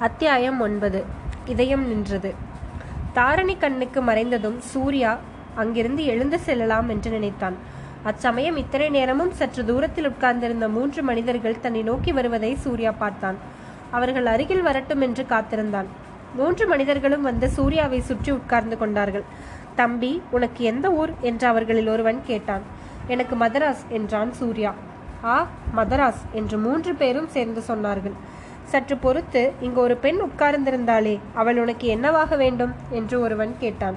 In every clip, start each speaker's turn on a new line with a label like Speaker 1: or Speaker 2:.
Speaker 1: அத்தியாயம் ஒன்பது. இதயம் நின்றது. தாரணி கண்ணுக்கு மறைந்ததும் சூர்யா அங்கிருந்து எழுந்து செல்லலாம் என்று நினைத்தான். அச்சமயம் இத்தனை நேரமும் சற்று தூரத்தில் உட்கார்ந்திருந்த மூன்று மனிதர்கள் தன்னை நோக்கி வருவதை சூர்யா பார்த்தான். அவர்கள் அருகில் வரட்டும் என்று காத்திருந்தான். மூன்று மனிதர்களும் வந்து சூர்யாவை சுற்றி உட்கார்ந்து கொண்டார்கள். தம்பி உனக்கு எந்த ஊர்? என்று அவர்களில் ஒருவன் கேட்டான். எனக்கு மதராஸ் என்றான் சூர்யா. ஆ மதராஸ் என்று மூன்று பேரும் சேர்ந்து சொன்னார்கள். சற்று பொறுத்து இங்கு ஒரு பெண் உட்கார்ந்திருந்தாளே அவள் உனக்கு என்னவாக வேண்டும்? என்று ஒருவன் கேட்டான்.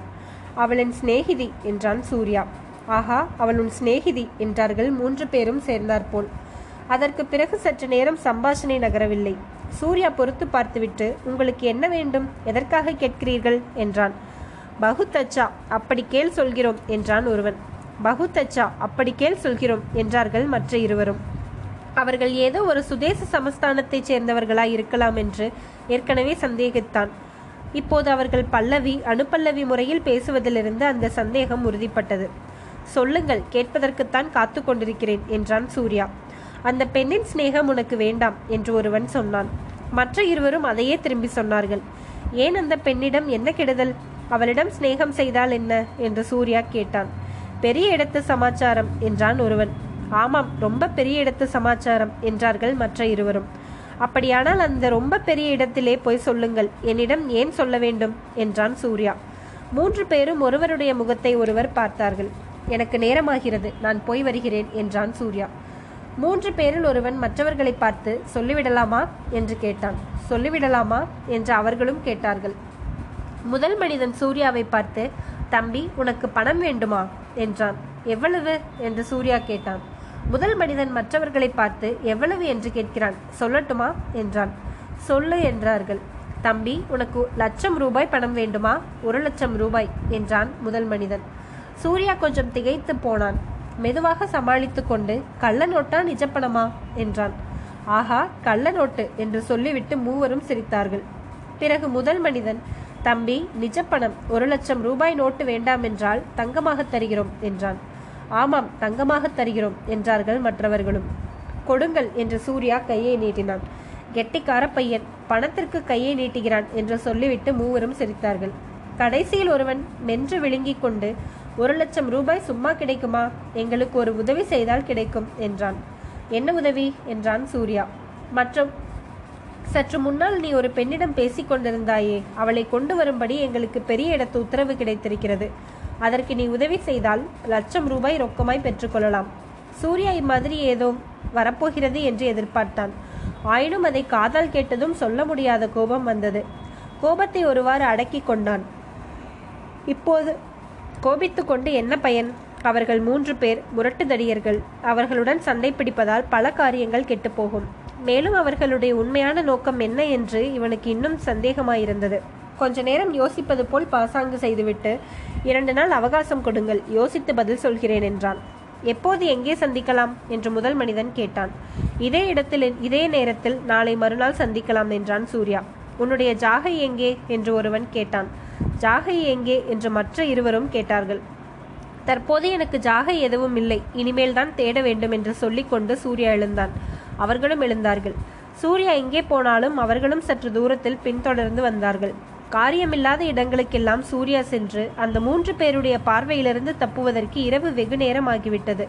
Speaker 1: அவளின் சிநேகிதி என்றான் சூர்யா. ஆஹா அவள் உன் சிநேகிதி என்றார்கள் மூன்று பேரும் சேர்ந்தாற்போல் அதற்கு பிறகு சற்று நேரம் சம்பாஷணை நகரவில்லை. சூர்யா பொறுத்து பார்த்துவிட்டு உங்களுக்கு என்ன வேண்டும்? எதற்காக கேட்கிறீர்கள்? என்றான். பகுத்தச்சா அப்படி கேள் சொல்கிறோம் என்றான் ஒருவன். பகுத்தச்சா அப்படி கேள் சொல்கிறோம் என்றார்கள் மற்ற இருவரும். அவர்கள் ஏதோ ஒரு சுதேச சமஸ்தானத்தைச் சேர்ந்தவர்களாய் இருக்கலாம் என்று ஏற்கனவே சந்தேகித்தான். இப்போது அவர்கள் பல்லவி அணுப்பல்லவி முறையில் பேசுவதிலிருந்து அந்த சந்தேகம் உறுதிப்பட்டது. சொல்லுங்கள் கேட்பதற்குத்தான் காத்து கொண்டிருக்கிறேன் என்றான் சூர்யா. அந்த பெண்ணின் சிநேகம் உனக்கு வேண்டாம் என்று ஒருவன் சொன்னான். மற்ற இருவரும் அதையே திரும்பி சொன்னார்கள். ஏன் அந்த பெண்ணிடம் என்ன கெடுதல்? அவளிடம் சிநேகம் செய்தால் என்ன? என்று சூர்யா கேட்டான். பெரிய இடத்து சமாச்சாரம் என்றான் ஒருவன். ஆமாம் ரொம்ப பெரிய இடத்து சமாச்சாரம் என்றார்கள் மற்ற இருவரும். அப்படியானால் அந்த ரொம்ப பெரிய இடத்திலே போய் சொல்லுங்கள் என்னிடம் ஏன் சொல்ல வேண்டும்? என்றான் சூர்யா. மூன்று பேரும் ஒருவருடைய முகத்தை ஒருவர் பார்த்தார்கள். எனக்கு நேரமாகிறது நான் போய் வருகிறேன் என்றான் சூர்யா. மூன்று பேரில் ஒருவன் மற்றவர்களை பார்த்து சொல்லிவிடலாமா? என்று கேட்டான். சொல்லிவிடலாமா? என்று அவர்களும் கேட்டார்கள். முதல் மனிதன் சூர்யாவை பார்த்து தம்பி உனக்கு பணம் வேண்டுமா? என்றான். எவ்வளவு? என்று சூர்யா கேட்டான். முதல் மனிதன் மற்றவர்களை பார்த்து எவ்வளவு என்று கேட்கிறான். சொல்லட்டுமா? என்றான். சொல்லு என்றார்கள். தம்பி உனக்கு லட்சம் ரூபாய் பணம் வேண்டுமா? ஒரு லட்சம் ரூபாய் என்றான் முதல் மனிதன். சூர்யா கொஞ்சம் திகைத்து போனான். மெதுவாக சமாளித்து கொண்டு கள்ள நோட்டா நிஜப்பணமா என்றான். ஆஹா கள்ள நோட்டு என்று சொல்லிவிட்டு மூவரும் சிரித்தார்கள். பிறகு முதல் மனிதன் தம்பி நிஜப்பணம் ஒரு லட்சம் ரூபாய் நோட்டு வேண்டாம் என்றால் தங்கமாக தருகிறோம் என்றான். ஆமாம் தங்கமாக தருகிறோம் என்றார்கள் மற்றவர்களும். கொடுங்கள் என்று சூர்யா கையை நீட்டினான். கெட்டிக்கார பையன் பணத்திற்கு கையை நீட்டுகிறான் என்று சொல்லிவிட்டு மூவரும் சிரித்தார்கள். கடைசியில் ஒருவன் மென்று விழுங்கிக் கொண்டு ஒரு லட்சம் ரூபாய் சும்மா கிடைக்குமா? எங்களுக்கு ஒரு உதவி செய்தால் கிடைக்கும் என்றான். என்ன உதவி? என்றான் சூர்யா. மற்றும் சற்று முன்னால் நீ ஒரு பெண்ணிடம் பேசிக் கொண்டிருந்தாயே அவளை கொண்டு வரும்படி எங்களுக்கு பெரிய இடத்து உத்தரவு கிடைத்திருக்கிறது. அதற்கு நீ உதவி செய்தால் லட்சம் ரூபாய் ரொக்கமாய் பெற்றுக்கொள்ளலாம். சூர்யா இம்மாதிரி ஏதோ வரப்போகிறது என்று எதிர்பார்த்தான். ஆயினும் அதை காதால் கேட்டதும் சொல்ல முடியாத கோபம் வந்தது. கோபத்தை ஒருவாறு அடக்கி கொண்டான். இப்போது கோபித்து கொண்டு என்ன பயன்? அவர்கள் மூன்று பேர் முரட்டுதடியர்கள். அவர்களுடன் சண்டை பிடிப்பதால் பல காரியங்கள் கெட்டுப்போகும். மேலும் அவர்களுடைய உண்மையான நோக்கம் என்ன என்று இவனுக்கு இன்னும் சந்தேகமாயிருந்தது. கொஞ்ச நேரம் யோசிப்பது போல் பாசாங்கு செய்துவிட்டு இரண்டு நாள் அவகாசம் கொடுங்கள் யோசித்து பதில் சொல்கிறேன் என்றான். எப்போது எங்கே சந்திக்கலாம்? என்று முதல் மனிதன் கேட்டான். இதே இடத்தில் இதே நேரத்தில் நாளை மறுநாள் சந்திக்கலாம் என்றான் சூர்யா. உன்னுடைய ஜாகை எங்கே? என்று ஒருவன் கேட்டான். ஜாகை எங்கே? என்று மற்ற இருவரும் கேட்டார்கள். தற்போது எனக்கு ஜாகை எதுவும் இல்லை. இனிமேல் தான் தேட வேண்டும் என்று சொல்லிக்கொண்டு சூர்யா எழுந்தான். அவர்களும் எழுந்தார்கள். சூர்யா எங்கே போனாலும் அவர்களும் சற்று தூரத்தில் பின்தொடர்ந்து வந்தார்கள். காரியமில்லாத இடங்களுக்கெல்லாம் சூர்யா சென்று அந்த மூன்று பேருடைய பார்வையிலிருந்து தப்புவதற்கு இரவு வெகு நேரம் ஆகிவிட்டது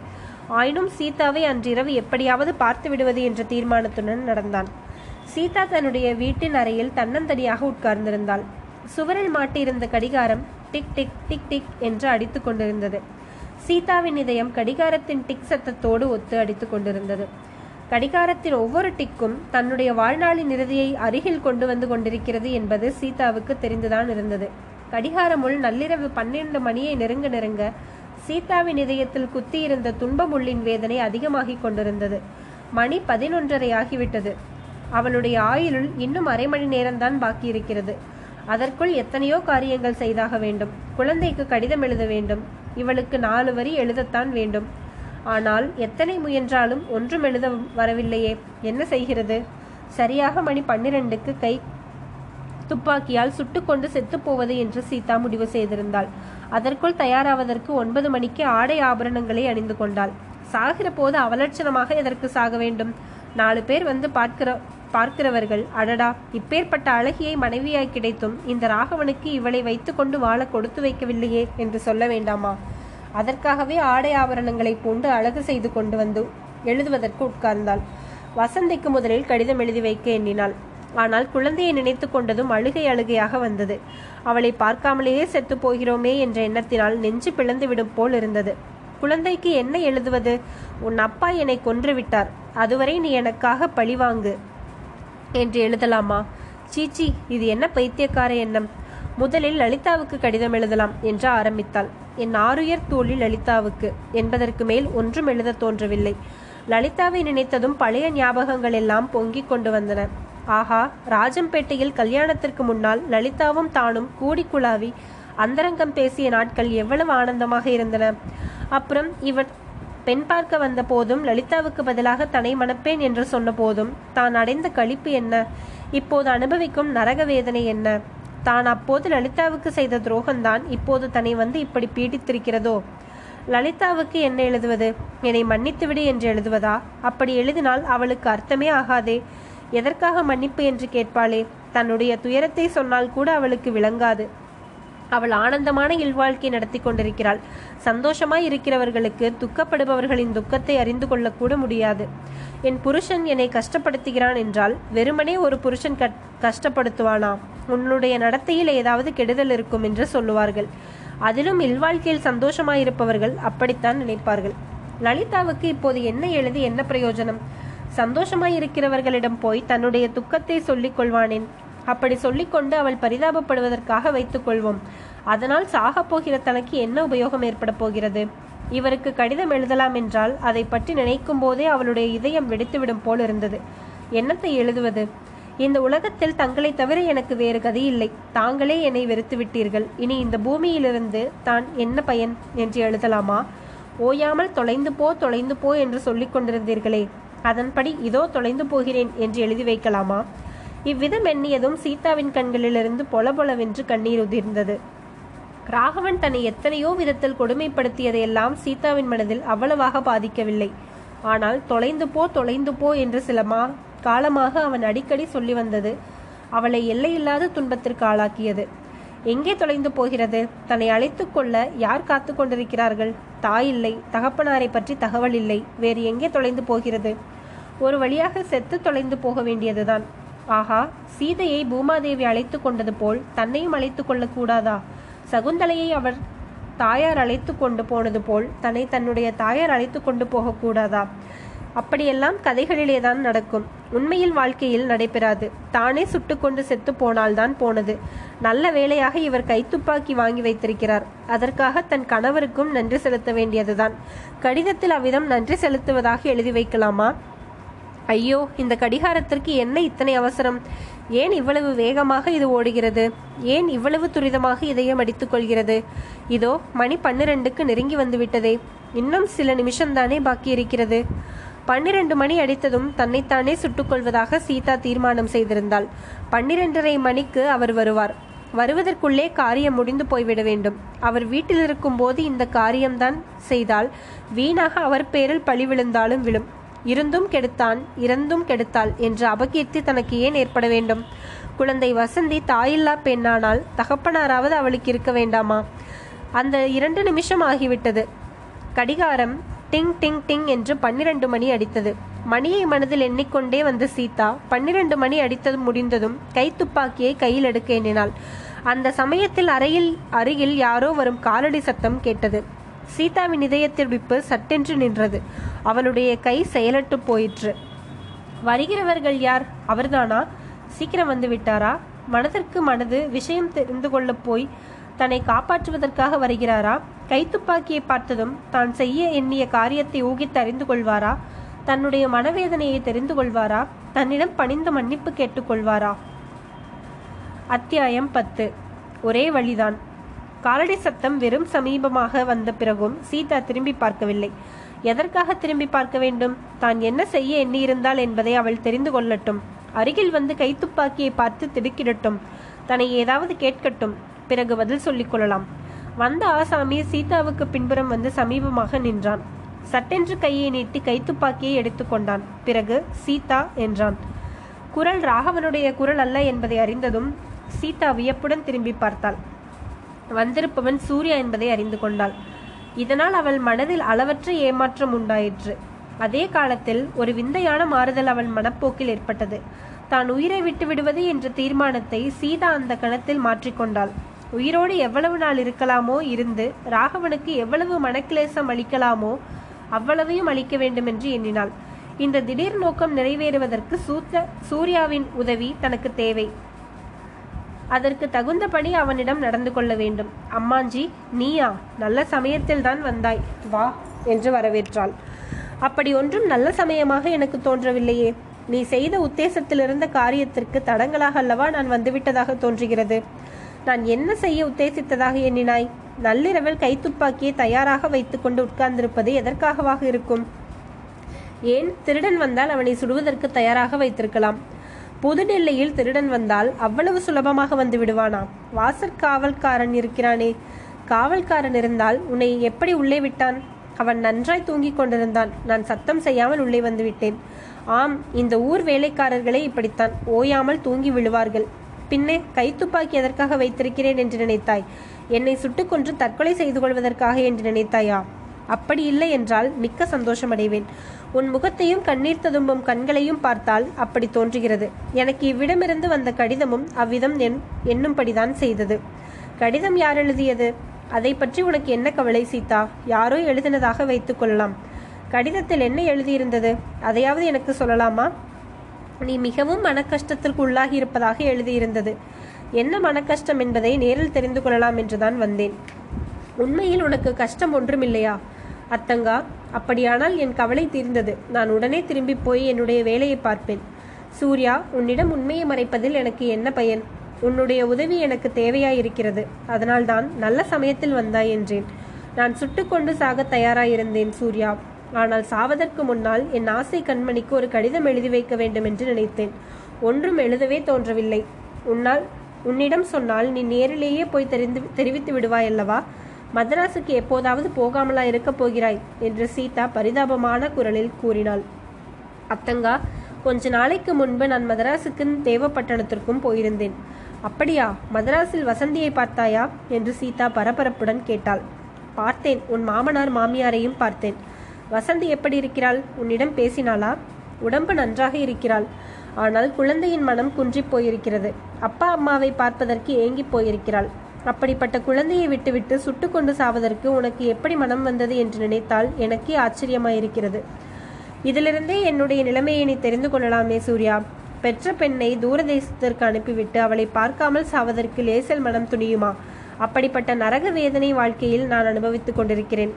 Speaker 1: ஆயினும் சீதாவை அன்றிரவு எப்படியாவது பார்த்து விடுவது என்ற தீர்மானத்துடன் நடந்தான். சீதா தன்னுடைய வீட்டின் அறையில் தன்னந்தனியாக உட்கார்ந்திருந்தாள். சுவரில் மாட்டியிருந்த கடிகாரம் டிக் டிக் டிக் டிக் என்று அடித்து கொண்டிருந்தது. சீதாவின் இதயம் கடிகாரத்தின் டிக் சத்தத்தோடு ஒத்து அடித்து கொண்டிருந்தது. கடிகாரத்தின் ஒவ்வொரு டிக்கும் தன்னுடைய வாழ்நாளின் இறுதியை அருகில் கொண்டு வந்து கொண்டிருக்கிறது என்பது சீதாவுக்கு தெரிந்துதான் இருந்தது. கடிகாரமுள் நள்ளிரவு பன்னிரண்டு மணியை நெருங்க நெருங்க சீதாவின் இதயத்தில் குத்தியிருந்த துன்பமுள்ளின் வேதனை அதிகமாகிக் கொண்டிருந்தது. மணி பதினொன்றரை ஆகிவிட்டது. அவளுடைய ஆயுளுள் இன்னும் அரை மணி நேரம்தான் பாக்கி இருக்கிறது அதற்குள் எத்தனையோ காரியங்கள் செய்தாக வேண்டும். குழந்தைக்கு கடிதம் எழுத வேண்டும். இவளுக்கு நாலு வரி எழுதத்தான் வேண்டும். ஆனால் எத்தனை முயன்றாலும் ஒன்றும் எழுத வரவில்லையே. என்ன செய்கிறது? சரியாக மணி பன்னிரண்டுக்கு கை துப்பாக்கியால் சுட்டுக்கொண்டு செத்துப்போவது என்று சீதா முடிவு செய்திருந்தாள். அதற்குள் தயாராவதற்கு ஒன்பது மணிக்கு ஆடை ஆபரணங்களை அணிந்து கொண்டாள். சாகிற போது அவலட்சணமாக எதற்கு சாக வேண்டும்? நாலு பேர் வந்து பார்க்கிற பார்க்கிறவர்கள் அடடா இப்பேற்பட்ட அழகியை மனைவியாய் கிடைத்தும் இந்த ராகவனுக்கு இவளை வைத்துக்கொண்டு வாழ கொடுத்து வைக்கவில்லையே என்று சொல்ல வேண்டாமா? அதற்காகவே ஆடை ஆபரணங்களை பூண்டு அழகு செய்து கொண்டு வந்து எழுதுவதற்கு உட்கார்ந்தாள். வசந்திக்கு முதலில் கடிதம் எழுதி வைக்க எண்ணினாள். ஆனால் குழந்தையை நினைத்து கொண்டதும் அழுகை அழுகையாக வந்தது. அவளை பார்க்காமலேயே செத்து போகிறோமே என்ற எண்ணத்தினால் நெஞ்சு பிளந்து விடும் போல் இருந்தது. குழந்தைக்கு என்ன எழுதுவது? உன் அப்பா என்னை கொன்று விட்டார். அதுவரை நீ எனக்காக பழிவாங்கு என்று எழுதலாமா? சீச்சி இது என்ன பைத்தியக்கார எண்ணம்? முதலில் லலிதாவுக்கு கடிதம் எழுதலாம் என்று ஆரம்பித்தாள். என் ஆறுயர் தோழி லலிதாவுக்கு. என்பதற்கு மேல் ஒன்றும் எழுத தோன்றவில்லை. லலிதாவை நினைத்ததும் பழைய ஞாபகங்கள் எல்லாம் பொங்கிக் கொண்டு வந்தன. ஆஹா ராஜம்பேட்டையில் கல்யாணத்திற்கு முன்னால் லலிதாவும் தானும் கூடி குழாவி அந்தரங்கம் பேசிய நாட்கள் எவ்வளவு ஆனந்தமாக இருந்தன. அப்புறம் இவர் பெண் பார்க்க வந்த போதும் லலிதாவுக்கு பதிலாக தன்னை மணப்பேன் என்று சொன்ன போதும் தான் அடைந்த கழிப்பு என்ன? இப்போது அனுபவிக்கும் நரக வேதனை என்ன? தான் அப்போது லலிதாவுக்கு செய்த துரோகம்தான் இப்போது தன்னை வந்து இப்படி பீடித்திருக்கிறதோ? லலிதாவுக்கு என்ன எழுதுவது? என்னை மன்னித்துவிடு என்று எழுதுவதா? அப்படி எழுதினால் அவளுக்கு அர்த்தமே ஆகாதே. எதற்காக மன்னிப்பு என்று கேட்பாளே? தன்னுடைய துயரத்தை சொன்னால் கூட அவளுக்கு விளங்காது. அவள் ஆனந்தமான இல்வாழ்க்கை நடத்தி கொண்டிருக்கிறாள். சந்தோஷமாய் இருக்கிறவர்களுக்கு துக்கப்படுபவர்களின் துக்கத்தை அறிந்து கொள்ளக்கூட முடியாது. என் புருஷன் என்னை கஷ்டப்படுத்துகிறான் என்றால் வெறுமனே ஒரு புருஷன் கஷ்டப்படுத்துவானா? உன்னுடைய நடத்தையில் ஏதாவது கெடுதல் இருக்கும் என்று சொல்லுவார்கள். அதிலும் இல்வாழ்க்கையில் சந்தோஷமாயிருப்பவர்கள் அப்படித்தான் நினைப்பார்கள். லலிதாவுக்கு இப்போது என்ன எழுதி என்ன பிரயோஜனம்? சந்தோஷமாயிருக்கிறவர்களிடம் போய் தன்னுடைய துக்கத்தை சொல்லிக் கொள்வானேன்? அப்படி சொல்லிக்கொண்டு அவள் பரிதாபப்படுவதற்காக வைத்துக் கொள்வோம். அதனால் சாகப் போகிற தனக்கு என்ன உபயோகம் ஏற்பட போகிறது? இவருக்கு கடிதம் எழுதலாம் என்றால் அதை பற்றி நினைக்கும் போதே அவளுடைய இதயம் வெடித்துவிடும் போல் இருந்தது. என்னத்தை எழுதுவது? இந்த உலகத்தில் தங்களை தவிர எனக்கு வேறு கதி இல்லை. தாங்களே என்னை வெறுத்து விட்டீர்கள். இனி இந்த பூமியிலிருந்து தான் என்ன பயன் என்று எழுதலாமா? ஓயாமல் தொலைந்து போ தொலைந்து போ என்று சொல்லிக் கொண்டிருந்தீர்களே. அதன்படி இதோ தொலைந்து போகிறேன் என்று எழுதி வைக்கலாமா? இவ்விதம் எண்ணியதும் சீதாவின் கண்களிலிருந்து பொலபொலவென்று கண்ணீர் உதிர்ந்தது. ராகவன் தன்னை எத்தனையோ விதத்தில் கொடுமைப்படுத்தியதையெல்லாம் சீதாவின் மனதில் அவ்வளவாக பாதிக்கவில்லை. ஆனால் தொலைந்து போ தொலைந்து போ என்று சில மா காலமாக அவன் அடிக்கடி சொல்லி வந்தது அவளை எல்லையில்லாத துன்பத்திற்கு ஆளாக்கியது. எங்கே தொலைந்து போகிறது? தன்னை அழைத்து கொள்ள யார் காத்து கொண்டிருக்கிறார்கள்? தாய் இல்லை தகப்பனாரை பற்றி தகவல் இல்லை வேறு எங்கே தொலைந்து போகிறது? ஒரு வழியாக செத்து தொலைந்து போக வேண்டியதுதான். ஆஹா சீதையை பூமாதேவி அழைத்து கொண்டது போல் தன்னையும் அழைத்து கொள்ளக்கூடாதா சகுந்தலையை அவர் தாயார் அழைத்து கொண்டு போனது போல் தன்னை தன்னுடைய தாயார் அழைத்து கொண்டு போகக்கூடாதா அப்படியெல்லாம் கதைகளிலே தான் நடக்கும். உண்மையில் வாழ்க்கையில் நடைபெறாது. தானே சுட்டுக்கொண்டு செத்து போனால்தான் போனது. நல்ல வேளையாக இவர் கைத்துப்பாக்கி வாங்கி வைத்திருக்கிறார். அதற்காக தன் கணவருக்கும் நன்றி செலுத்த வேண்டியதுதான். கடிதத்தில் அவ்விதம் நன்றி செலுத்துவதாக எழுதி வைக்கலாமா? ஐயோ இந்த கடிகாரத்திற்கு என்ன இத்தனை அவசரம்? ஏன் இவ்வளவு வேகமாக இது ஓடுகிறது? ஏன் இவ்வளவு துரிதமாக இதயம் அடித்துக் கொள்கிறது? இதோ மணி பன்னிரண்டுக்கு நெருங்கி வந்துவிட்டதே. இன்னும் சில நிமிஷம்தானே பாக்கி இருக்கிறது. பன்னிரண்டு மணி அடித்ததும் தன்னைத்தானே சுட்டுக்கொள்வதாக சீதா தீர்மானம் செய்திருந்தாள். பன்னிரண்டரை மணிக்கு அவர் வருவார். வருவதற்குள்ளே காரியம் முடிந்து போய்விட வேண்டும். அவர் வீட்டில் இருக்கும்போது இந்த காரியம்தான் செய்தால் வீணாக அவர் பேரில் பழி விழுந்தாலும் விழும். இருந்தும் கெடுத்தான் இறந்தும் கெடுத்தாள் என்ற அபகீர்த்தி தனக்கு ஏன் ஏற்பட வேண்டும்? குழந்தை வசந்தி தாயில்லா பெண்ணானால் தகப்பனாராவது அவளுக்கு இருக்க வேண்டாமா? அந்த இரண்டு நிமிஷம் ஆகிவிட்டது. கடிகாரம் டிங் டிங் டிங் என்று பன்னிரண்டு மணி அடித்தது. மணியை மனதில் எண்ணிக்கொண்டே வந்த சீதா பன்னிரண்டு மணி அடித்தது முடிந்ததும் கைத்துப்பாக்கியை கையில் எடுக்க எண்ணினாள். அந்த சமயத்தில் அறையில் அருகில் யாரோ வரும் காலடி சத்தம் கேட்டது. சீதாவின் இதயத்தில் விப்பு சட்டென்று நின்றது. அவளுடைய கை செயலற்று போயிற்று. வருகிறவர்கள் யார்? அவர்தானா? சீக்கிரம் வந்து விட்டாரா? மனதிற்கு மனது விஷயம் தெரிந்து கொள்ளப் போய் தன்னை காப்பாற்றுவதற்காக வருகிறாரா? கைத்துப்பாக்கியை பார்த்ததும் தான் செய்ய எண்ணிய காரியத்தை ஊகித்து அறிந்து கொள்வாரா? தன்னுடைய மனவேதனையை தெரிந்து கொள்வாரா? தன்னிடம் பணிந்து மன்னிப்பு கேட்டுக்கொள்வாரா அத்தியாயம் பத்து. ஒரே வழிதான். காலடி சத்தம் வெறும் சமீபமாக வந்த பிறகும் சீதா திரும்பி பார்க்கவில்லை. எதற்காக திரும்பி பார்க்க வேண்டும்? தான் என்ன செய்ய எண்ணியிருந்தாள் என்பதை அவள் தெரிந்து கொள்ளட்டும். அருகில் வந்து கைத்துப்பாக்கியை பார்த்து திடுக்கிடட்டும். தன்னை ஏதாவது கேட்கட்டும். பிறகு பதில் சொல்லிக் கொள்ளலாம். வந்த ஆசாமி சீதாவுக்கு பின்புறம் வந்து சமீபமாக நின்றான். சட்டென்று கையை நீட்டி கைத்துப்பாக்கியை எடுத்துக்கொண்டான் பிறகு சீதா என்றான். குரல் ராகவனுடைய குரல் அல்ல என்பதை அறிந்ததும் சீதா வியப்புடன் திரும்பி பார்த்தாள். வந்திருப்பவன் சூர்யா என்பதை அறிந்து கொண்டாள். இதனால் அவள் மனதில் அளவற்ற ஏமாற்றம் உண்டாயிற்று. அதே காலத்தில் ஒரு விந்தையான மாறுதல் அவள் மனப்போக்கில் ஏற்பட்டது. தான் உயிரை விட்டு விடுவது என்ற தீர்மானத்தை சீதா அந்த கணத்தில் மாற்றிக்கொண்டாள் உயிரோடு எவ்வளவு நாள் இருக்கலாமோ இருந்து ராகவனுக்கு எவ்வளவு மனக்கிலேசம் அளிக்கலாமோ அவ்வளவையும் அளிக்க வேண்டும் என்று எண்ணினாள். இந்த திடீர் நோக்கம் நிறைவேறுவதற்கு சூத்த சூர்யாவின் உதவி தனக்கு தேவை. அதற்கு தகுந்தபடி அவனிடம் நடந்து கொள்ள வேண்டும். அம்மாஞ்சி நீயா நல்ல சமயத்தில் தான் வந்தாய். வா என்று வரவேற்றாள். அப்படி ஒன்றும் நல்ல சமயமாக எனக்கு தோன்றவில்லையே. நீ செய்த உத்தேசத்திலிருந்த காரியத்திற்கு தடங்களாக அல்லவா நான் வந்துவிட்டதாக தோன்றுகிறது. நான் என்ன செய்ய உத்தேசித்ததாக எண்ணினாய்? நள்ளிரவில் கைத்துப்பாக்கியை தயாராக வைத்துக்கொண்டு உட்கார்ந்திருப்பது எதற்காகவாக இருக்கும்? ஏன் திருடன் வந்தால் அவனை சுடுவதற்கு தயாராக வைத்திருக்கலாம். புதுடெல்லியில் திருடன் வந்தால் அவ்வளவு சுலபமாக வந்து விடுவானா? வாசற் காவல்காரன் இருக்கிறானே. காவல்காரன் இருந்தால் உன்னை எப்படி உள்ளே விட்டான்? அவன் நன்றாய் தூங்கிக் கொண்டிருந்தான். நான் சத்தம் செய்யாமல் உள்ளே வந்து விட்டேன். ஆம் இந்த ஊர் வேலைக்காரர்களே இப்படித்தான். ஓயாமல் தூங்கி விழுவார்கள். பின்னே கைத்துப்பாக்கி எதற்காக வைத்திருக்கிறேன் என்று நினைத்தாய்? என்னை சுட்டுக்கொன்று தற்கொலை செய்து கொள்வதற்காக என்று நினைத்தாயா? அப்படி இல்லை என்றால் மிக்க சந்தோஷமடைவேன். உன் முகத்தையும் கண்ணீர் ததும்பும் கண்களையும் பார்த்தால் அப்படி தோன்றுகிறது. எனக்கு இவ்விடமிருந்து வந்த கடிதமும் அவ்விதம் என் எண்ணும்படிதான் செய்தது. கடிதம் யார் எழுதியது? அதை பற்றி உனக்கு என்ன கவலை சீதா? யாரோ எழுதினதாக வைத்துக் கொள்ளலாம். கடிதத்தில் என்ன எழுதியிருந்தது? அதையாவது எனக்கு சொல்லலாமா? நீ மிகவும் மனக்கஷ்டத்திற்கு உள்ளாகி இருப்பதாக எழுதியிருந்தது. என்ன மனக்கஷ்டம் என்பதை நேரில் தெரிந்து கொள்ளலாம் என்றுதான் வந்தேன். உண்மையில் உனக்கு கஷ்டம் ஒன்றும் இல்லையா அத்தங்கா அப்படியானால் என் கவலை தீர்ந்தது. நான் உடனே திரும்பி போய் என்னுடைய வேலையை பார்ப்பேன். சூர்யா உன்னிடம் உண்மையை மறைப்பதில் எனக்கு என்ன பயன்? உன்னுடைய உதவி எனக்கு தேவையாயிருக்கிறது. அதனால்தான் நல்ல சமயத்தில் வந்தாய் என்றேன். நான் சுட்டுக்கொண்டு சாக தயாராயிருந்தேன் சூர்யா. ஆனால் சாவதற்கு முன்னால் என் ஆசை கண்மணிக்கு ஒரு கடிதம் எழுதி வைக்க வேண்டும் என்று நினைத்தேன். ஒன்றும் எழுதவே தோன்றவில்லை. உன்னால் உன்னிடம் சொன்னால் நீ நேரிலேயே போய் தெரிந்து தெரிவித்து விடுவாய் அல்லவா மதராசுக்கு எப்போதாவது போகாமலா இருக்கப் போகிறாய் என்று சீதா பரிதாபமான குரலில் கூறினாள். அத்தங்கா கொஞ்ச நாளைக்கு முன்பு நான் மதராசுக்கும் தேவப்பட்டணத்திற்கும் போயிருந்தேன். அப்படியா மதராஸில் வசந்தியை பார்த்தாயா? என்று சீதா பரபரப்புடன் கேட்டாள். பார்த்தேன் உன் மாமனார் மாமியாரையும் பார்த்தேன். வசந்தி எப்படி இருக்கிறாள்? உன்னிடம் பேசினாளா? உடம்பு நன்றாக இருக்கிறாள். ஆனால் குழந்தையின் மனம் குன்றிப் போயிருக்கிறது. அப்பா அம்மாவை பார்ப்பதற்கு ஏங்கிப் போயிருக்கிறாள். அப்படிப்பட்ட குழந்தையை விட்டுவிட்டு சுட்டுக்கொண்டு சாவதற்கு உனக்கு எப்படி மனம் வந்தது என்று நினைத்தால் எனக்கே ஆச்சரியமாயிருக்கிறது. இதிலிருந்தே என்னுடைய நிலைமையை நீ தெரிந்து கொள்ளலாமே சூர்யா. பெற்ற பெண்ணை தூரதேசத்திற்கு அனுப்பிவிட்டு அவளை பார்க்காமல் சாவதற்கு லேசல் மனம் துணியுமா? அப்படிப்பட்ட நரக வேதனை வாழ்க்கையில் நான் அனுபவித்துக் கொண்டிருக்கிறேன்.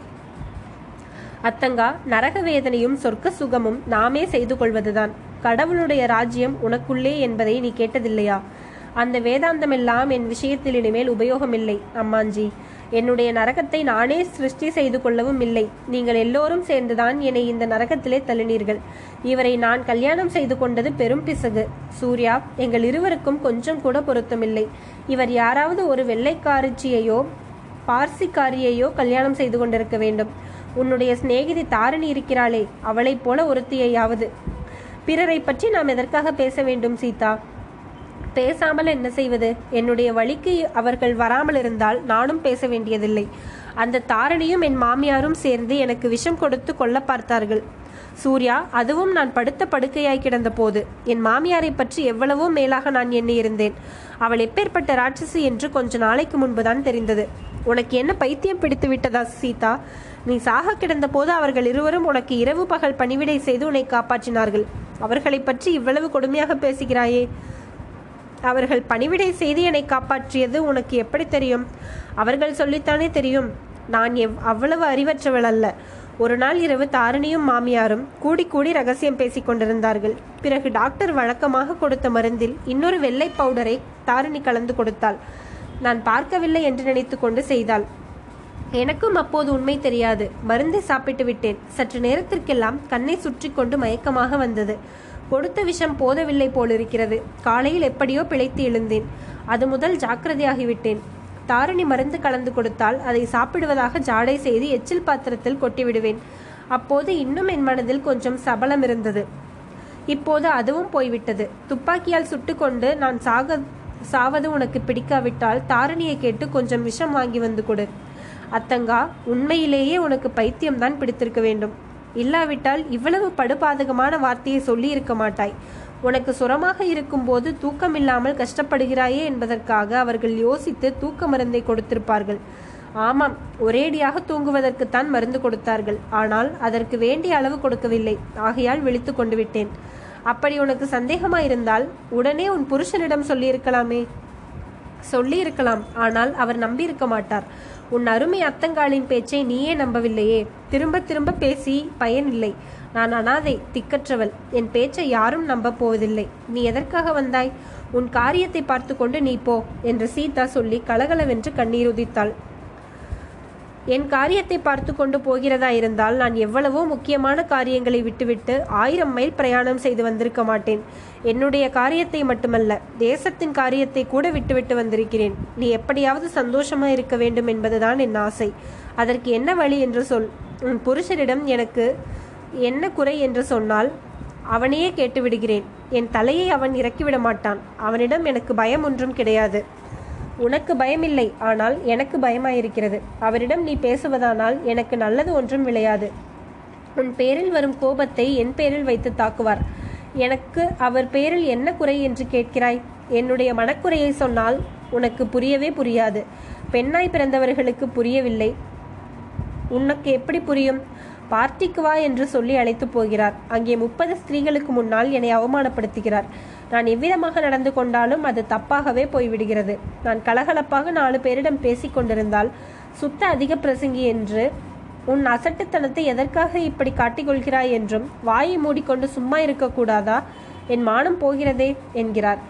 Speaker 1: அத்தங்கா நரக வேதனையும் சொர்க்க சுகமும் நாமே செய்து கொள்வதுதான். கடவுளுடைய ராஜ்யம் உனக்குள்ளே என்பதை நீ கேட்டதில்லையா? அந்த வேதாந்தமெல்லாம் என் விஷயத்தில் இனிமேல் உபயோகமில்லை அம்மாஞ்சி. என்னுடைய நரகத்தை நானே சிருஷ்டி செய்து கொள்ளவும் இல்லை. நீங்கள் எல்லோரும் சேர்ந்துதான் என்னை இந்த நரகத்திலே தள்ளினீர்கள். இவரை நான் கல்யாணம் செய்து கொண்டது பெரும் பிசகு. சூர்யா எங்கள் இருவருக்கும் கொஞ்சம் கூட பொருத்தமில்லை. இவர் யாராவது ஒரு வெள்ளைக்காரிச்சியையோ பார்சிக்காரியையோ கல்யாணம் செய்து கொண்டிருக்க வேண்டும். உன்னுடைய சிநேகிதி தாரிணி இருக்கிறாளே அவளைப் போல ஒருத்தியையாவது. பிறரை பற்றி நாம் எதற்காக பேச வேண்டும் சீதா? பேசாமல் என்ன செய்வது? என்னுடைய வழிக்கு அவர்கள் வராமல் இருந்தால் நானும் பேச வேண்டியதில்லை. அந்த தாரணியும் என் மாமியாரும் சேர்ந்து எனக்கு விஷம் கொடுத்து கொல்ல பார்த்தார்கள். சூர்யா அதுவும் நான் படுத்த படுக்கையாய் கிடந்த போது என் மாமியாரை பற்றி எவ்வளவோ மேலாக நான் எண்ணியிருந்தேன். அவள் எப்பேற்பட்ட ராட்சசி என்று கொஞ்ச நாளைக்கு முன்புதான் தெரிந்தது. உனக்கு என்ன பைத்தியம் பிடித்து விட்டதா சீதா? நீ சாக கிடந்த போது அவர்கள் இருவரும் உனக்கு இரவு பகல் பணிவிடை செய்து உன்னை காப்பாற்றினார்கள். அவர்களை பற்றி இவ்வளவு கொடுமையாக பேசுகிறாயே. அவர்கள் பணிவிடை செய்து என்னை காப்பாற்றியது உனக்கு எப்படி தெரியும்? அவர்கள் சொல்லித்தானே தெரியும். நான் எவ் அவ்வளவு அறிவற்றவள் அல்ல. ஒரு நாள் இரவு தாரிணியும் மாமியாரும் கூடி கூடி ரகசியம் பேசிக் கொண்டிருந்தார்கள். பிறகு டாக்டர் வழக்கமாக கொடுத்த மருந்தில் இன்னொரு வெள்ளை பவுடரை தாரிணி கலந்து கொடுத்தாள். நான் பார்க்கவில்லை என்று நினைத்து கொண்டு செய்தாள். எனக்கும் அப்போது உண்மை தெரியாது. மருந்தை சாப்பிட்டு விட்டேன். சற்று நேரத்திற்கெல்லாம் கண்ணை சுற்றி கொண்டு மயக்கமாக வந்தது. கொடுத்த விஷம் போதவில்லை போலிருக்கிறது. காலையில் எப்படியோ பிழைத்து எழுந்தேன். அது முதல் ஜாக்கிரதையாகிவிட்டேன். தாரணி மருந்து கலந்து கொடுத்தால் அதை சாப்பிடுவதாக ஜாடை செய்து எச்சில் பாத்திரத்தில் கொட்டிவிடுவேன். அப்போது இன்னும் என் மனதில் கொஞ்சம் சபலம் இருந்தது. இப்போது அதுவும் போய்விட்டது. துப்பாக்கியால் சுட்டுக்கொண்டு நான் சாக சாவது உனக்கு பிடிக்காவிட்டால் தாரணியை கேட்டு கொஞ்சம் விஷம் வாங்கி வந்து கொடு. அத்தங்கா உண்மையிலேயே உனக்கு பைத்தியம்தான் பிடித்திருக்க வேண்டும். இல்லாவிட்டால் இவ்வளவு படுபாதகமான வார்த்தையை சொல்லி இருக்க மாட்டாய். உனக்கு சுரமாக இருக்கும்போது தூக்கமில்லாமல் கஷ்டப்படுகிறாயே என்பதற்காக அவர்கள் யோசித்து தூக்க மருந்தை கொடுத்திருப்பார்கள். ஆமாம் ஒரேடியாக தூங்குவதற்குத்தான் மருந்து கொடுத்தார்கள். ஆனால் அதற்கு வேண்டிய அளவு கொடுக்கவில்லை. ஆகையால் விழித்து கொண்டு விட்டேன். அப்படி உனக்கு சந்தேகமாயிருந்தால் உடனே உன் புருஷனிடம் சொல்லியிருக்கலாமே. சொல்லியிருக்கலாம். ஆனால் அவர் நம்பியிருக்க மாட்டார். உன் அருமை அத்தங்காலின் பேச்சை நீயே நம்பவில்லையே. திரும்ப திரும்ப பேசி பயனில்லை. நான் அனாதை திக்கற்றவள். என் பேச்சை யாரும் நம்ப போவதில்லை. நீ எதற்காக வந்தாய்? உன் காரியத்தை பார்த்து கொண்டு நீ போ என்று சீதா சொல்லி கலகலவென்று கண்ணீர் உதித்தாள். என் காரியத்தை பார்த்து கொண்டு போகிறதா இருந்தால் நான் எவ்வளவோ முக்கியமான காரியங்களை விட்டுவிட்டு ஆயிரம் மைல் பிரயாணம் செய்து வந்திருக்க மாட்டேன். என்னுடைய காரியத்தை மட்டுமல்ல தேசத்தின் காரியத்தை கூட விட்டுவிட்டு வந்திருக்கிறேன். நீ எப்படியாவது சந்தோஷமா இருக்க வேண்டும் என்பதுதான் என் ஆசை. அதற்கு என்ன வழி என்று சொல். உன் புருஷரிடம் எனக்கு என்ன குறை என்று சொன்னால் அவனையே கேட்டு விடுகிறேன் என் தலையை அவன் இறக்கிவிட மாட்டான் அவனிடம் எனக்கு பயம் ஒன்றும் கிடையாது. உனக்கு பயமில்லை ஆனால் எனக்கு பயமாயிருக்கிறது. அவரிடம் நீ பேசுவதானால் எனக்கு நல்லது ஒன்றும் விளையாது. உன் பேரில் வரும் கோபத்தை என் பேரில் வைத்து தாக்குவார். எனக்கு அவர் பேரில் என்ன குறை என்று கேட்கிறாய்? என்னுடைய மனக்குறையை சொன்னால் உனக்கு புரியவே புரியாது. பெண்ணாய் பிறந்தவர்களுக்கு புரியவில்லை. உனக்கு எப்படி புரியும்? பார்ட்டிக்கு வா என்று சொல்லி அழைத்து போகிறார். அங்கே முப்பது ஸ்திரீகளுக்கு முன்னால் என்னை அவமானப்படுத்துகிறார். நான் எவ்விதமாக நடந்து கொண்டாலும் அது தப்பாகவே போய்விடுகிறது. நான் கலகலப்பாக நாலு பேரிடம் பேசிக்கொண்டிருந்தால் சுத்த அதிக பிரசங்கி என்று உன் அசட்டுத்தனத்தை எதற்காக இப்படி காட்டிக்கொள்கிறாய் என்றும் வாயை மூடிக்கொண்டு சும்மா இருக்கக்கூடாதா என் மானம் போகிறதே என்கிறார்.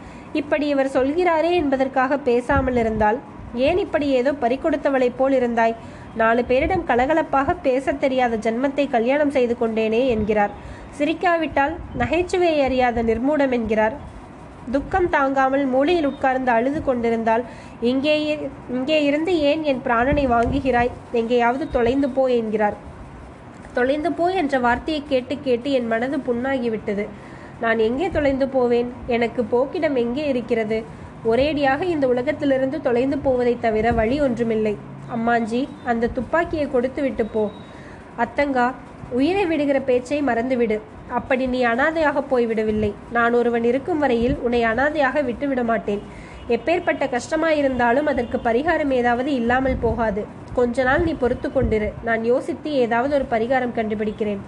Speaker 1: இப்படி இவர் சொல்கிறாரே என்பதற்காக பேசாமல் இருந்தால் ஏன் இப்படி ஏதோ பறிகொடுத்தவளைப் போல் இருந்தாய்? நாலு பேரிடம் கலகலப்பாக பேசத் தெரியாத ஜன்மத்தை கல்யாணம் செய்து கொண்டேனே என்கிறார். சிரிக்காவிட்டால் நகைச்சுவையை அறியாத நிர்மூடம் என்கிறார். துக்கம் தாங்காமல் மூளையில் உட்கார்ந்து அழுது கொண்டிருந்தால் இங்கே இங்கே இருந்து ஏன் என் பிராணனை வாங்குகிறாய்? எங்கேயாவது தொலைந்து போ என்கிறார். தொலைந்து போ என்ற வார்த்தையை கேட்டு கேட்டு என் மனது புண்ணாகிவிட்டது. நான் எங்கே தொலைந்து போவேன்? எனக்கு போக்கிடம் எங்கே இருக்கிறது? ஒரேடியாக இந்த உலகத்திலிருந்து தொலைந்து போவதைத் தவிர வழி ஒன்றுமில்லை. அம்மாஞ்சி அந்த துப்பாக்கியை கொடுத்து விட்டு போ. அத்தங்கா உயிரை விடுகிற பேச்சை மறந்துவிடு. அப்படி நீ அனாதையாக போய்விடவில்லை. நான் ஒருவன் இருக்கும் வரையில் உன்னை அனாதையாக விட்டுவிட மாட்டேன் எப்பேற்பட்ட கஷ்டமாயிருந்தாலும் அதற்கு பரிகாரம் ஏதாவது இல்லாமல் போகாது. கொஞ்ச நாள் நீ பொறுத்து கொண்டிரு நான் யோசித்து ஏதாவது ஒரு பரிகாரம் கண்டுபிடிக்கிறேன்.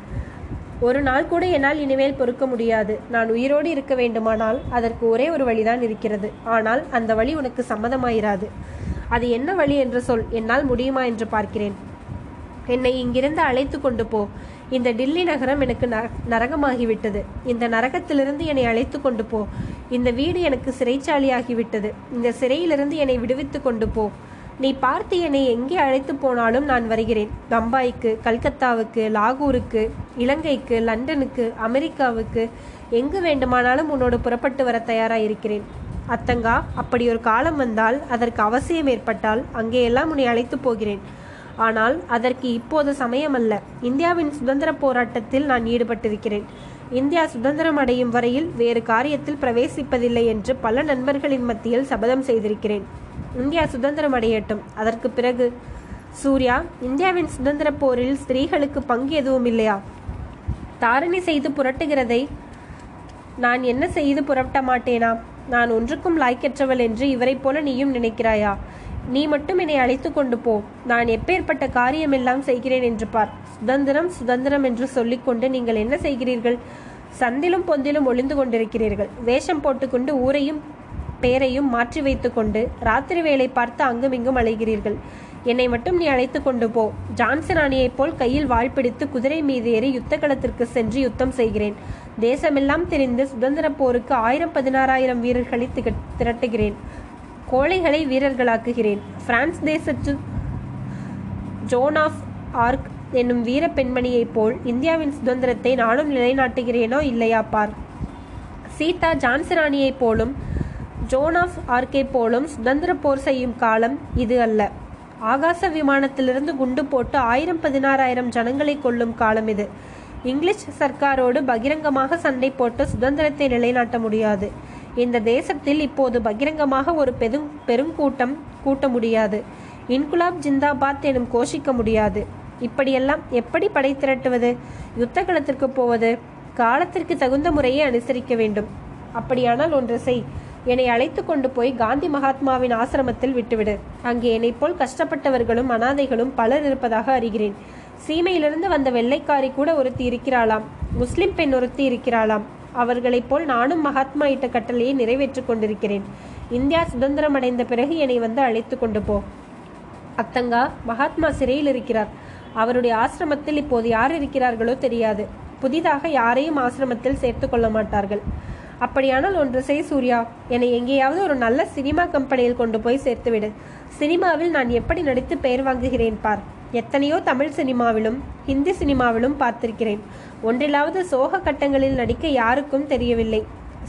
Speaker 1: ஒரு நாள் கூட என்னால் இனிமேல் பொறுக்க முடியாது. நான் உயிரோடு இருக்க வேண்டுமானால் அதற்கு ஒரே ஒரு வழிதான் இருக்கிறது. ஆனால் அந்த வழி உனக்கு சம்மதமாயிராது. அது என்ன வழி என்று சொல். என்னால் முடியுமா என்று பார்க்கிறேன். என்னை இங்கிருந்து அழைத்து கொண்டு போ. இந்த டில்லி நகரம் எனக்கு ந- நரகமாகிவிட்டது. இந்த நரகத்திலிருந்து என்னை அழைத்து கொண்டு போ. இந்த வீடு எனக்கு சிறைச்சாலியாகிவிட்டது. இந்த சிறையிலிருந்து என்னை விடுவித்து கொண்டு போ. நீ பார்த்து என்னை எங்கே அழைத்து போனாலும் நான் வருகிறேன். பம்பாய்க்கு கல்கத்தாவுக்கு லாகூருக்கு இலங்கைக்கு லண்டனுக்கு அமெரிக்காவுக்கு எங்கு வேண்டுமானாலும் உன்னோடு புறப்பட்டு வர தயாராக இருக்கிறேன் அத்தங்கா அப்படி ஒரு காலம் வந்தால் அதற்கு அவசியம் ஏற்பட்டால் அங்கேயெல்லாம் உன்னை அழைத்து போகிறேன். ஆனால் அதற்கு இப்போது சமயமல்ல. இந்தியாவின் சுதந்திர போராட்டத்தில் நான் ஈடுபட்டிருக்கிறேன். இந்தியா சுதந்திரம் அடையும் வரையில் வேறு காரியத்தில் பிரவேசிப்பதில்லை என்று பல நண்பர்களின் மத்தியில் சபதம் செய்திருக்கிறேன். இந்தியா சுதந்திரம் அடையட்டும். அதற்கு பிறகு சூர்யா இந்தியாவின் சுதந்திர போரில் ஸ்திரீகளுக்கு பங்கு எதுவும் இல்லையா? தாரணி செய்து புரட்டுகிறதை நான் என்ன செய்து புரட்ட மாட்டேனா? நான் ஒன்றுக்கும் லாய்க்கற்றவள் என்று இவரைப் போல நீயும் நினைக்கிறாயா? நீ மட்டும் என்னை அழைத்து கொண்டு போ. நான் எப்பேற்பட்ட காரியமெல்லாம் செய்கிறேன் என்று பார். சுதந்திரம் சுதந்திரம் என்று சொல்லிக்கொண்டு நீங்கள் என்ன செய்கிறீர்கள்? சந்திலும் பொந்திலும் ஒளிந்து கொண்டிருக்கிறீர்கள். வேஷம் போட்டுக்கொண்டு ஊரையும் பேரையும் மாற்றி வைத்துக்கொண்டு ராத்திரி வேலை பார்த்து அங்குமிங்கும் அலைகிறீர்கள். என்னை மட்டும் நீ அழைத்து கொண்டு போ. ஜான்சன் ராணியைப் போல் கையில் வாள் பிடித்து குதிரை மீது ஏறி யுத்த களத்திற்கு சென்று யுத்தம் செய்கிறேன். தேசமெல்லாம் தெரிந்து சுதந்திர போருக்கு ஆயிரம் பதினாறாயிரம் வீரர்களை திரட்டுகிறேன். கோழைகளை வீரர்களாக்குகிறேன். பிரான்ஸ் தேசத்து ஜோன் ஆஃப் ஆர்க் என்னும் வீர பெண்மணியைப் போல் இந்தியாவின் சுதந்திரத்தை நானும் நிலைநாட்டுகிறேனோ இல்லையா பார். சீதா ஜான்சிராணியைப் போலும் ஜோன் ஆஃப் ஆர்கே போலும் சுதந்திர போர் செய்யும் காலம் இது அல்ல. ஆகாச விமானத்திலிருந்து குண்டு போட்டு ஆயிரம் பதினாறாயிரம் ஜனங்களை கொள்ளும் காலம் இது. இங்கிலீஷ் சர்க்காரோடு பகிரங்கமாக சண்டை போட்டு சுதந்திரத்தை நிலைநாட்ட முடியாது. இந்த தேசத்தில் இப்போது பகிரங்கமாக ஒரு பெரும் பெருங்கூட்டம் கூட்ட முடியாது. இன்குலாப் ஜிந்தாபாத் எனும் கோஷிக்க முடியாது. இப்படியெல்லாம் எப்படி படை திரட்டுவது? யுத்த களத்திற்கு போவது? காலத்திற்கு தகுந்த முறையை அனுசரிக்க வேண்டும். அப்படியானால் ஒன்று செய். என்னை அழைத்து கொண்டு போய் காந்தி மகாத்மாவின் ஆசிரமத்தில் விட்டுவிடு. அங்கே என்னைப் போல் கஷ்டப்பட்டவர்களும் அனாதைகளும் பலர் இருப்பதாக அறிகிறேன். சீமையிலிருந்து வந்த வெள்ளைக்காரி கூட ஒருத்தி இருக்கிறாளாம். முஸ்லிம் பெண் ஒருத்தி இருக்கிறாளாம். அவர்களைப் போல் நானும் மகாத்மா இட்ட கட்டளையை நிறைவேற்றிக் கொண்டிருக்கிறேன். இந்தியா சுதந்திரம் அடைந்த பிறகு என்னை வந்து அழைத்து கொண்டு போ. அத்தங்கா மகாத்மா சிறையில் இருக்கிறார். அவருடைய ஆசிரமத்தில் இப்போது யார் இருக்கிறார்களோ தெரியாது. புதிதாக யாரையும் ஆசிரமத்தில் சேர்த்து கொள்ள மாட்டார்கள். அப்படியானால் ஒன்று செய் சூர்யா. என்னை எங்கேயாவது ஒரு நல்ல சினிமா கம்பெனியில் கொண்டு போய் சேர்த்துவிடு. சினிமாவில் நான் எப்படி நடித்து பெயர் வாங்குகிறேன் பார். எத்தனையோ தமிழ் சினிமாவிலும் ஹிந்தி சினிமாவிலும் பார்த்திருக்கிறேன். ஒன்றிலாவது சோக கட்டங்களில் நடிக்க யாருக்கும் தெரியவில்லை.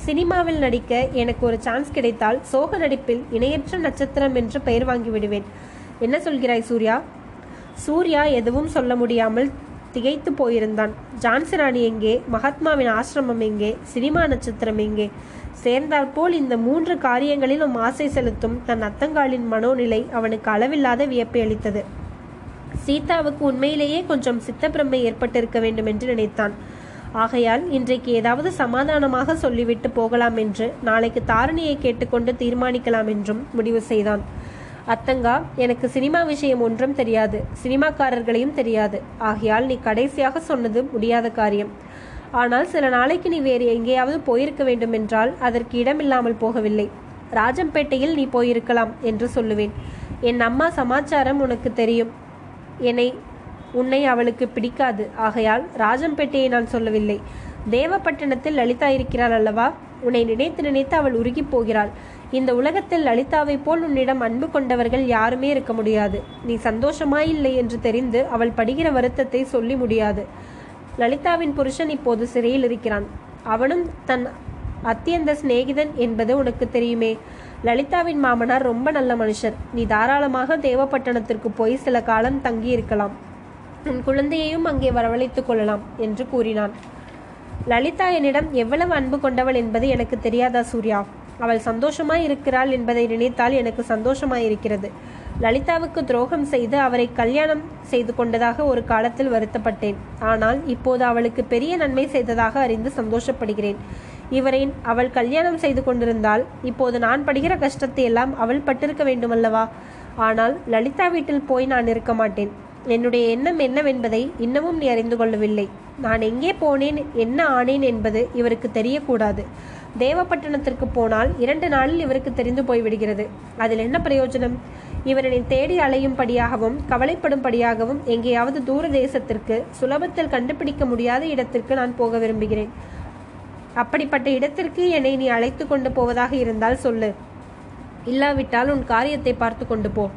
Speaker 1: சினிமாவில் நடிக்க எனக்கு ஒரு சான்ஸ் கிடைத்தால் சோக நடிப்பில் இணையற்ற நட்சத்திரம் என்று பெயர் வாங்கிவிடுவேன் என்ன சொல்கிறாய் சூர்யா? சூர்யா எதுவும் சொல்ல முடியாமல் திகைத்து போயிருந்தான். ஜான்சி ராணி எங்கே? மகாத்மாவின் ஆசிரமம் எங்கே? சினிமா நட்சத்திரம் எங்கே? சேர்ந்தாற்போல் இந்த மூன்று காரியங்களிலும் ஆசை செலுத்தும் தன் அத்தங்காலின் மனோநிலை அவனுக்கு அளவில்லாத வியப்பை அளித்தது. சீதாவுக்கு உண்மையிலேயே கொஞ்சம் சித்தப்பிரமை ஏற்பட்டிருக்க வேண்டும் என்று நினைத்தான். ஆகையால் இன்றைக்கு ஏதாவது சமாதானமாக சொல்லிவிட்டு போகலாம் என்று நாளைக்கு தாரணியை கேட்டுக்கொண்டு தீர்மானிக்கலாம் என்றும் முடிவு செய்தான். அத்தங்கா எனக்கு சினிமா விஷயம் ஒன்றும் தெரியாது. சினிமாக்காரர்களையும் தெரியாது. ஆகையால் நீ கடைசியாக சொன்னது முடியாத காரியம். ஆனால் சில நாளைக்கு நீ வேறு எங்கேயாவது போயிருக்க வேண்டும் என்றால் அதற்கு இடமில்லாமல் போகவில்லை. ராஜம்பேட்டையில் நீ போயிருக்கலாம் என்று சொல்லுவேன். என் அம்மா சமாச்சாரம் உனக்கு தெரியும். என்னை உன்னை அவளுக்கு பிடிக்காது. ஆகையால் ராஜம்பேட்டையை நான் சொல்லவில்லை. தேவப்பட்டினத்தில் லலிதா இருக்கிறாள் அல்லவா? உன்னை நினைத்து நினைத்து அவள் உருகிப் போகிறாள். இந்த உலகத்தில் லலிதாவை போல் உன்னிடம் அன்பு கொண்டவர்கள் யாருமே இருக்க முடியாது. நீ சந்தோஷமாயில்லை என்று தெரிந்து அவள் படுகிற வருத்தத்தை சொல்லி முடியாது. லலிதாவின் புருஷன் இப்போது சிறையில் இருக்கிறான். அவனும் தன் அத்தியந்த சிநேகிதன் என்பது உனக்கு தெரியுமே. லலிதாவின் மாமனார் ரொம்ப நல்ல மனுஷர். நீ தாராளமாக தேவப்பட்டணத்திற்கு போய் சில காலம் தங்கி இருக்கலாம் உன் குழந்தையையும் அங்கே வரவழைத்துக் கொள்ளலாம் என்று கூறினான். லலிதா என்னிடம் எவ்வளவு அன்பு கொண்டவள் என்பது எனக்கு தெரியாதா சூர்யா? அவள் சந்தோஷமாய் இருக்கிறாள் என்பதை நினைத்தால் எனக்கு சந்தோஷமாய் இருக்கிறது. லலிதாவுக்கு துரோகம் செய்து அவரை கல்யாணம் செய்து கொண்டதாக ஒரு காலத்தில் வருத்தப்பட்டேன். ஆனால் இப்போது அவளுக்கு பெரிய நன்மை செய்ததாக அறிந்து சந்தோஷப்படுகிறேன். இவரை அவள் கல்யாணம் செய்து கொண்டிருந்தால் இப்போது நான் படுகிற கஷ்டத்தை எல்லாம் அவள் பட்டிருக்க வேண்டுமல்லவா? ஆனால் லலிதா வீட்டில் போய் நான் இருக்க மாட்டேன். என்னுடைய எண்ணம் என்னவென்பதை இன்னமும் நீ அறிந்து கொள்ளவில்லை. நான் எங்கே போனேன் என்ன ஆனேன் என்பது இவருக்கு தெரியக்கூடாது. தேவப்பட்டணத்திற்கு போனால் இரண்டு நாளில் இவருக்கு தெரிந்து போய்விடுகிறது. அதில் என்ன பிரயோஜனம்? இவரனை தேடி அலையும்படியாகவும் கவலைப்படும்படியாகவும் எங்கேயாவது தூர தேசத்திற்கு சுலபத்தில் கண்டுபிடிக்க முடியாத இடத்திற்கு நான் போக விரும்புகிறேன். அப்படிப்பட்ட இடத்திற்கு என்னை நீ அழைத்து கொண்டு போவதாக இருந்தால் சொல்லு. இல்லாவிட்டால் உன் காரியத்தை பார்த்து கொண்டு போ.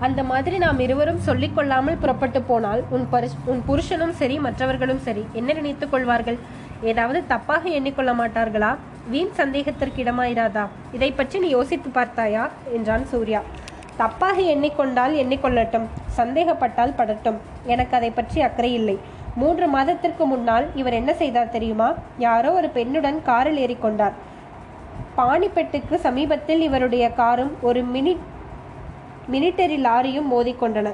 Speaker 1: அந்த மாதிரி நாம் இருவரும் சொல்லிக்கொள்ளாமல் புறப்பட்டு போனால் உன் பரிஷ் உன் புருஷனும் சரி மற்றவர்களும் சரி என்ன நினைத்துக் கொள்வார்கள்? ஏதாவது தப்பாக எண்ணிக்கொள்ள மாட்டார்களா? வீண் சந்தேகத்திற்கு இடமாயிராதா? இதை பற்றி நீ யோசித்து பார்த்தாயா? என்றான் சூர்யா. தப்பாக எண்ணிக்கொண்டால் எண்ணிக்கொள்ளட்டும் சந்தேகப்பட்டால் படட்டும். எனக்கு அதை பற்றி அக்கறை இல்லை. மூன்று மாதத்திற்கு முன்னால் இவர் என்ன செய்தார் தெரியுமா? யாரோ ஒரு பெண்ணுடன் காரில் ஏறிக்கொண்டார். பாணிப்பெட்டுக்கு சமீபத்தில் இவருடைய காரும் ஒரு மினி மினிட்டரி லாரியும் மோதிக்கொண்டன.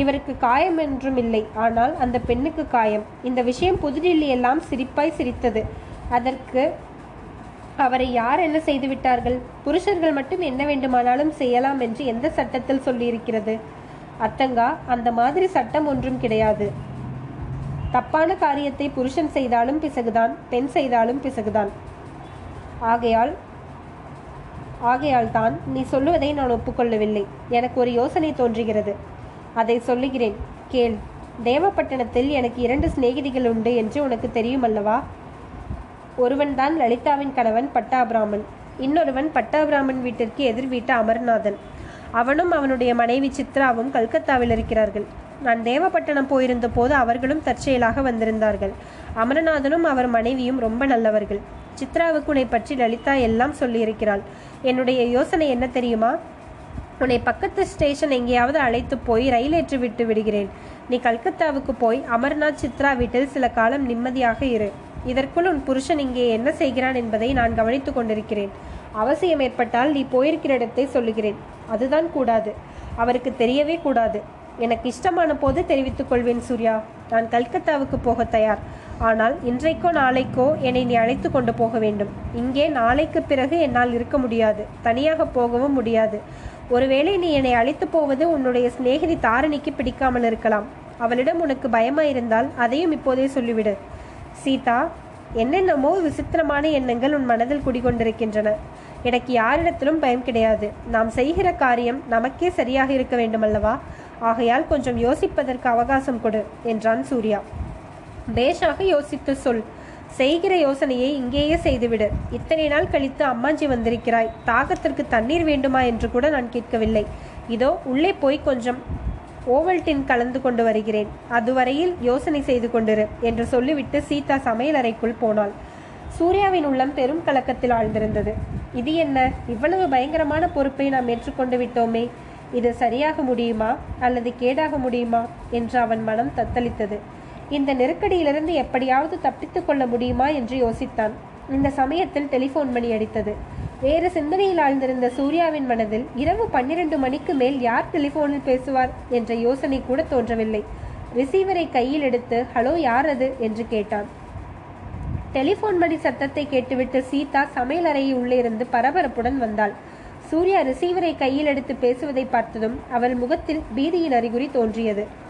Speaker 1: இவருக்கு காயம் என்றும் இல்லை. ஆனால் அந்த பெண்ணுக்கு காயம். இந்த விஷயம் புதுடில்லி எல்லாம் சிரிப்பாய் சிரித்தது. அதற்கு அவரை யார் என்ன செய்து விட்டார்கள்? புருஷர்கள் மட்டும் என்ன வேண்டுமானாலும் செய்யலாம் என்று எந்த சட்டத்தில் சொல்லியிருக்கிறது? அத்தங்கா அந்த மாதிரி சட்டம் ஒன்றும் கிடையாது. தப்பான காரியத்தை புருஷன் செய்தாலும் பிசகுதான் பெண் செய்தாலும் பிசகுதான். ஆகையால் ஆகையால் தான் நீ சொல்லுவதை நான் ஒப்புக்கொள்ளவில்லை. எனக்கு ஒரு யோசனை தோன்றுகிறது. அதை சொல்லுகிறேன். கேள். தேவப்பட்டணத்தில் எனக்கு இரண்டு சிநேகிதிகள் உண்டு என்று உனக்கு தெரியும் அல்லவா ஒருவன்தான் லலிதாவின் கணவன் பட்டாபிராமன். இன்னொருவன் பட்டாபிராமன் வீட்டிற்கு எதிர் வீட்டு அமர்நாதன். அவனும் அவனுடைய மனைவி சித்ராவும் கல்கத்தாவில் இருக்கிறார்கள். நான் தேவப்பட்டணம் போயிருந்த போது அவர்களும் தற்செயலாக வந்திருந்தார்கள். அமரநாதனும் அவர் மனைவியும் ரொம்ப நல்லவர்கள். சித்ராவுக்கு உன்னை பற்றி லலிதா எல்லாம் சொல்லியிருக்கிறாள். என்னுடைய யோசனை என்ன தெரியுமா? உன்னை பக்கத்து ஸ்டேஷன் எங்கேயாவது அழைத்து போய் ரயில் ஏற்றி விட்டு விடுகிறேன். நீ கல்கத்தாவுக்கு போய் அமர்நாத் சித்ரா வீட்டில் சில காலம் நிம்மதியாக இரு. இதற்குள் உன் புருஷன் இங்கே என்ன செய்கிறான் என்பதை நான் கவனித்துக் கொண்டிருக்கிறேன். அவசியம் ஏற்பட்டால் நீ போயிருக்கிற இடத்தை சொல்லுகிறேன். அதுதான் கூடாது. அவருக்கு தெரியவே கூடாது. எனக்கு இஷ்டமான போது தெரிவித்துக் கொள்வேன் சூர்யா. நான் கல்கத்தாவுக்கு போக தயார். ஆனால் இன்றைக்கோ நாளைக்கோ என்னை நீ அழைத்து கொண்டு போக வேண்டும். இங்கே நாளைக்கு பிறகு என்னால் இருக்க முடியாது. தனியாக போகவும் முடியாது. ஒருவேளை நீ என்னை அழைத்து போவது உன்னுடைய சிநேகிதி தாரணிக்கு பிடிக்காமல் இருக்கலாம். அவளிடம் உனக்கு பயமாயிருந்தால் அதையும் இப்போதே சொல்லிவிடு. சீதா என்னென்னமோ விசித்திரமான எண்ணங்கள் உன் மனதில் குடிகொண்டிருக்கின்றன. எனக்கு யாரிடத்திலும் பயம் கிடையாது. நாம் செய்கிற காரியம் நமக்கே சரியாக இருக்க வேண்டுமல்லவா? ஆகையால் கொஞ்சம் யோசிப்பதற்கு அவகாசம் கொடு என்றான் சூர்யா. பேஷாக யோசித்து சொல். செய்கிற யோசனையை இங்கேயே செய்துவிடு. இத்தனை நாள் கழித்து அம்மாஞ்சி வந்திருக்கிறாய். தாகத்திற்கு தண்ணீர் வேண்டுமா என்று கூட நான் கேட்கவில்லை. இதோ உள்ளே போய் கொஞ்சம் ஓவல்டின் கலந்து கொண்டு வருகிறேன். அதுவரையில் யோசனை செய்து கொண்டிரு என்று சொல்லிவிட்டு சீதா சமையலறைக்குள் போனாள். சூர்யாவின் உள்ளம் பெரும் கலக்கத்தில் ஆழ்ந்திருந்தது. இது என்ன? இவ்வளவு பயங்கரமான பொறுப்பை நாம் ஏற்றுக்கொண்டு விட்டோமே. இது சரியாக முடியுமா? அல்லது கேடாக முடியுமா? என்று அவன் மனம் தத்தளித்தது. இந்த நெருக்கடியிலிருந்து எப்படியாவது தப்பித்துக் கொள்ள முடியுமா என்று யோசித்தான். இந்த சமயத்தில் டெலிபோன் மணி அடித்தது. வேறு சிந்தனையில் ஆழ்ந்திருந்த சூர்யாவின் மனதில் இரவு பன்னிரண்டு மணிக்கு மேல் யார் டெலிபோனில் பேசுவார் என்ற யோசனை கூட தோன்றவில்லை. ரிசீவரை கையில் எடுத்து ஹலோ யார் அது? என்று கேட்டான். டெலிபோன் மணி சத்தத்தை கேட்டுவிட்டு சீதா சமையலறையை உள்ளே இருந்து பரபரப்புடன் வந்தாள். சூர்யா ரிசீவரை கையில் எடுத்து பேசுவதை பார்த்ததும் அவள் முகத்தில் பீதியின் அறிகுறி தோன்றியது.